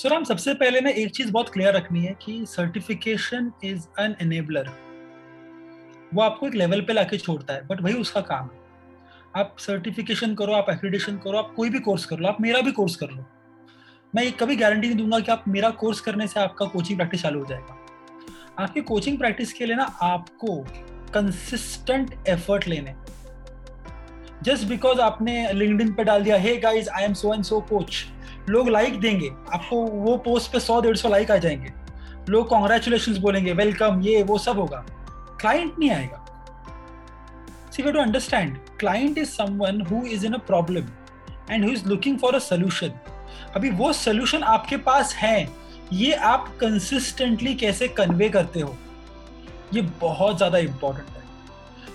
सुराम, सबसे पहले ना एक चीज़ बहुत क्लियर रखनी है कि सर्टिफिकेशन इज़ एन एनेबलर वो आपको एक लेवल पे लाके छोड़ता है बट वही उसका काम है। आप सर्टिफिकेशन करो, आप एक्रीडेशन करो, आप कोई भी कोर्स कर लो, आप मेरा भी कोर्स कर लो। मैं ये कभी गारंटी नहीं दूँगा कि आप मेरा कोर्स करने से आपका कोचिंग प्रैक्टिस चालू हो जाएगा। आपकी कोचिंग प्रैक्टिस के लिए ना आपको कंसिस्टेंट एफर्ट लेने जस्ट बिकॉज़ आपने लिंक्डइन पे डाल दिया hey guys I am so and so coach लोग लाइक देंगे। आपको वो पोस्ट पे सौ, डेढ़ सौ लाइक आ जाएँगे। लोग कॉन्ग्रेचुलेशन बोलेंगे वेलकम ये, वो सब होगा। क्लाइंट नहीं आएगा। See to understand client is someone who is in a problem and who is looking for a solution अभी वो सोल्यूशन आपके पास है, ये आप कंसिस्टेंटली कैसे कन्वे करते हो? ये बहुत ज़्यादा इंपॉर्टेंट है।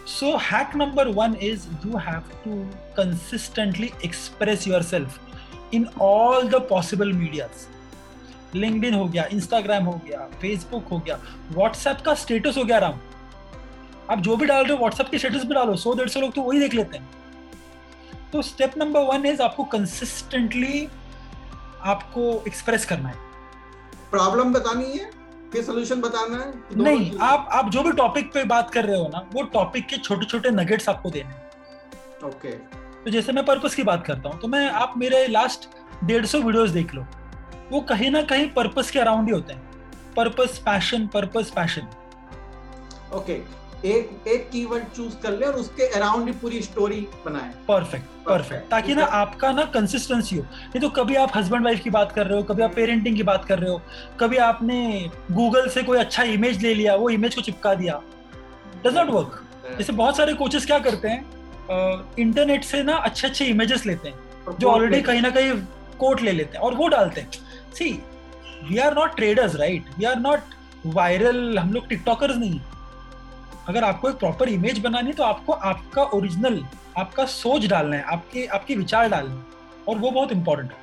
So hack number one is you have to consistently express your self in all the possible medias linked हो गया इंस्टाग्राम हो गया फेसबुक हो गया व्हाट्सएप का स्टेटस हो गया राम। आप जो भी डाल रहे हो व्हाट्सएप के स्टेटस भी डालो सौ डेढ़ सौ लोग तो वही देख लेते हैं। तो स्टेप नंबर वन इज़ आपको कंसिस्टेंटली आपको एक्सप्रेस करना है। प्रॉब्लम बतानी है? फिर सोल्यूशन बताना है? नहीं आप आप जो भी टॉपिक पे बात कर रहे हो ना वो टॉपिक के छोटे छोटे नगेट्स आपको देने ओके okay. तो जैसे मैं पर्पस की बात करता हूँ तो मैं आप मेरे लास्ट डेढ़ सौ वीडियोज़ देख लो। वो कहीं ना कहीं पर्पस के अराउंड ही होते हैं। Purpose passion purpose passion okay एक एक कीवर्ड चूज़ कर ले और उसके अराउंड ही पूरी स्टोरी बनाए। परफेक्ट परफेक्ट ताकि ना आपका ना कंसिस्टेंसी हो। नहीं तो कभी आप हस्बैंड वाइफ की बात कर रहे हो कभी आप पेरेंटिंग की बात कर रहे हो कभी आपने गूगल से कोई अच्छा इमेज ले लिया वो इमेज को चिपका दिया। डज नॉट वर्क जैसे बहुत सारे कोचेस क्या करते हैं इंटरनेट से ना अच्छे अच्छे इमेजेस लेते हैं जो ऑलरेडी कहीं ना कहीं कोट ले लेते हैं और वो डालते हैं। See we are not traders right we are not viral हम लोग टिकटॉकर्स नहीं अगर आपको एक प्रॉपर इमेज बनानी है तो आपको आपका ओरिजिनल आपका सोच डालना है आपके आपके विचार डालने हैं और वो बहुत इंपॉर्टेंट है।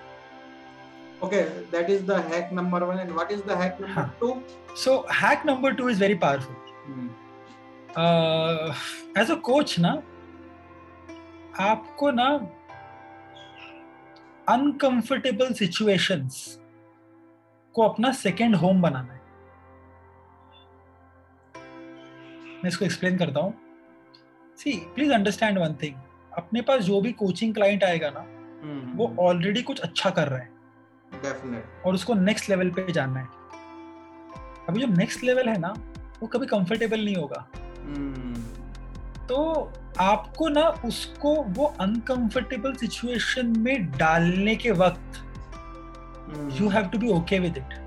Okay that is the hack number 1 and what is the hack number 2 so hack number 2 is very powerful hmm. uh, as a coach ना आपको ना अनकंफर्टेबल सिचुएशंस को अपना सेकेंड होम बनाना है मैं इसको एक्सप्लेन करता हूँ see please understand one thing अपने पास जो भी कोचिंग क्लाइंट आएगा ना hmm. वो ऑलरेडी कुछ अच्छा कर रहा है Definitely. और उसको नेक्स्ट लेवल पे जाना है अभी जो नेक्स्ट लेवल है ना वो कभी कंफर्टेबल नहीं होगा hmm. तो आपको ना उसको वो अनकंफर्टेबल सिचुएशन में डालने के वक्त you have to be okay with it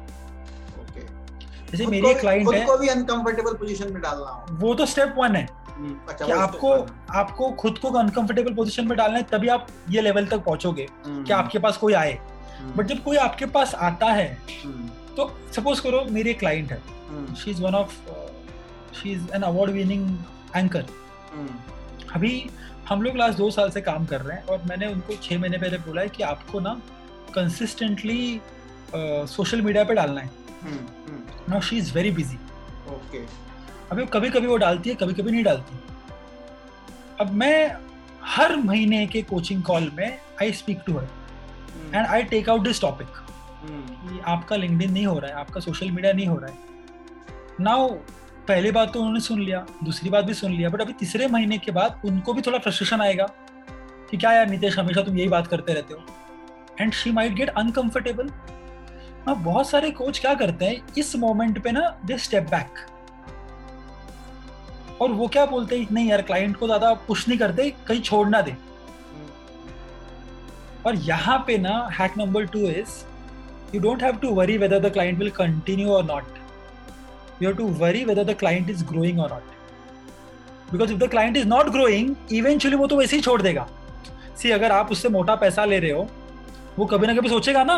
जैसे मेरी एक क्लाइंट है। को भी अनकंफर्टेबल पोजीशन में डालना हो। वो तो स्टेप वन है। अच्छा, कि आपको आपको खुद को अनकंफर्टेबल पोजीशन में डालना है तभी आप ये लेवल तक पहुंचोगे कि आपके पास कोई आए। बट जब कोई आपके पास आता है तो सपोज़ करो मेरी एक क्लाइंट है। She is one of she is an award winning anchor अभी हम लोग लास्ट दो साल से काम कर रहे हैं और मैंने उनको छः महीने पहले बोला है कि आपको ना कंसिस्टेंटली सोशल मीडिया पे डालना है। Now she is very busy okay अभी कभी कभी वो डालती है कभी कभी नहीं डालती। अब मैं हर महीने के कोचिंग कॉल में I speak to her and I take out this topic कि आपका लिंक्डइन नहीं हो रहा है आपका सोशल मीडिया नहीं हो रहा है। नाउ पहली बात तो उन्होंने सुन लिया, दूसरी बात भी सुन लिया बट अभी तीसरे महीने के बाद उनको भी थोड़ा फ्रस्ट्रेशन आएगा कि क्या यार नितेश, हमेशा तुम यही बात करते रहते हो। And she might get uncomfortable हाँ बहुत सारे कोच क्या करते हैं, इस मोमेंट पे ना दे स्टेप बैक और वो क्या बोलते हैं, नहीं यार क्लाइंट को ज़्यादा पुश नहीं करते, कहीं छोड़ ना दे। और यहाँ पे ना hack number two is you don't have to worry whether the client will continue और not you have to worry whether the client is growing और not because if the client is not growing eventually वो तो वैसे ही छोड़ देगा। सी अगर आप उससे मोटा पैसा ले रहे हो वो कभी ना कभी सोचेगा ना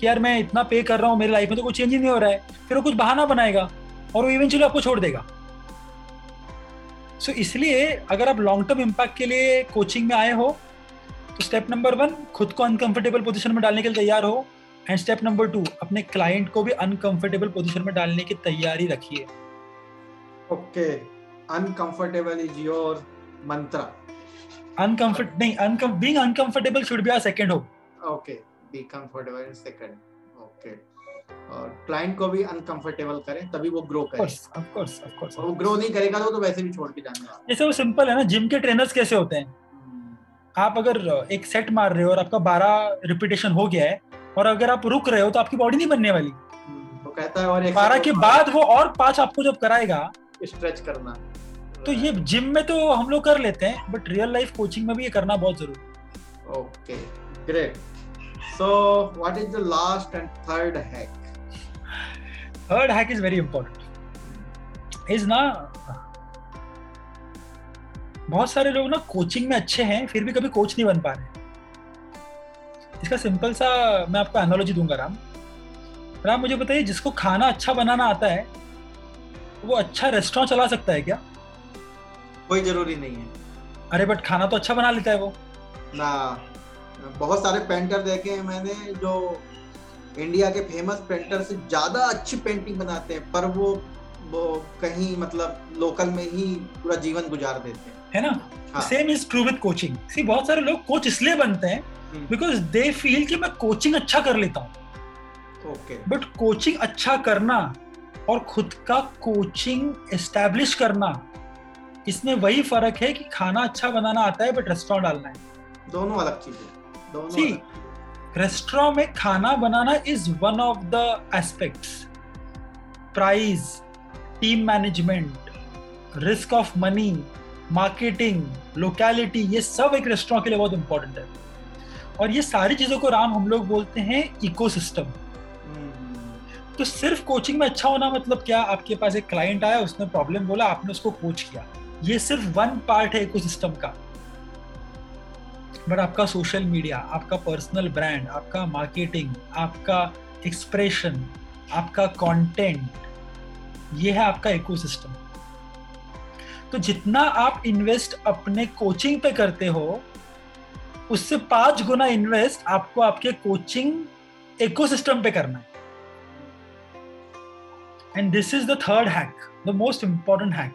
कि यार मैं इतना पे कर रहा हूँ मेरी लाइफ में तो कुछ चेंज ही नहीं हो रहा है। फिर वो कुछ बहाना बनाएगा और वो इवेंचुअली आपको छोड़ देगा। सो so, इसलिए अगर आप लॉन्ग टर्म इम्पैक्ट के लिए कोचिंग में आए हो तो स्टेप नंबर वन खुद को अनकंफर्टेबल पोजीशन में डालने के लिए तैयार हो। एंड स्टेप नंबर टू अपने क्लाइंट को भी अनकंफर्टेबल पोजीशन में डालने की तैयारी रखिए। ओके अनकंफर्टेबल इज़ योर मंत्र अनकंफर्ट नहीं अनकम being uncomfortable should be our second hope okay be comfortable in second. Okay. Okay और क्लाइंट को भी अनकंफर्टेबल करें तभी वो ग्रो करे ऑफ़ कोर्स ऑफ़ कोर्स वो ग्रो नहीं करेगा तो, तो वैसे भी छोड़ के वाला जैसे वो सिंपल है ना जिम के ट्रेनर्स कैसे होते हैं? हम्म, आप अगर एक सेट मार रहे हो और आपका बारह रिपीटेशन हो गया है और अगर आप रुक रहे हो तो आपकी बॉडी नहीं बनने वाली। वो कहता है और बारह के बाद वो और पाँच आपको जब कराएगा स्ट्रेच करना। तो ये जिम में तो हम लोग कर लेते हैं बट रियल लाइफ कोचिंग में भी ये करना बहुत ज़रूरी है। Okay great so what is the last and third hack third hack is very important is ना बहुत सारे लोग ना कोचिंग में अच्छे हैं फिर भी कभी कोच नहीं बन पा रहे। इसका सिंपल सा मैं आपको एनोलॉजी दूँगा राम। राम मुझे बताइए जिसको खाना अच्छा बनाना आता है वो अच्छा रेस्टोरेंट चला सकता है क्या? कोई ज़रूरी नहीं है। अरे बट खाना तो अच्छा बना लेता है वो। ना बहुत सारे पेंटर देखे हैं मैंने जो इंडिया के फ़ेमस पेंटर से ज़्यादा अच्छी पेंटिंग बनाते हैं पर वो वो कहीं मतलब लोकल में ही पूरा जीवन गुजार देते हैं। है ना। Same is true with coaching see बहुत सारे लोग कोच इसलिए बनते हैं बिकॉज़ दे फील कि मैं कोचिंग अच्छा कर लेता हूँ। बट कोचिंग अच्छा करना और खुद का कोचिंग एस्टेब्लिश करना इसमें वही फ़र्क है कि खाना अच्छा बनाना आता है बट रेस्टोरेंट डालना है। दोनों अलग चीज़ें दोनों सी रेस्टोरेंट में खाना बनाना is one of the aspects price team management risk of money marketing locality ये सब एक रेस्टोरेंट के लिए बहुत इंपॉर्टेंट है। और ये सारी चीज़ों को राम हम लोग बोलते हैं इकोसिस्टम हम्म, तो सिर्फ़ कोचिंग में अच्छा होना मतलब क्या? आपके पास एक क्लाइंट आया उसने प्रॉब्लम बोला आपने उसको कोच किया। ये सिर्फ़ वन पार्ट है इकोसिस्टम का। बट आपका सोशल मीडिया आपका पर्सनल ब्रांड आपका मार्केटिंग आपका एक्सप्रेशन आपका कंटेंट ये है आपका इकोसिस्टम तो जितना आप इन्वेस्ट अपने कोचिंग पे करते हो उससे पाँच गुना इन्वेस्ट आपको आपके कोचिंग इकोसिस्टम पे करना है। And this is the third hack the most important hack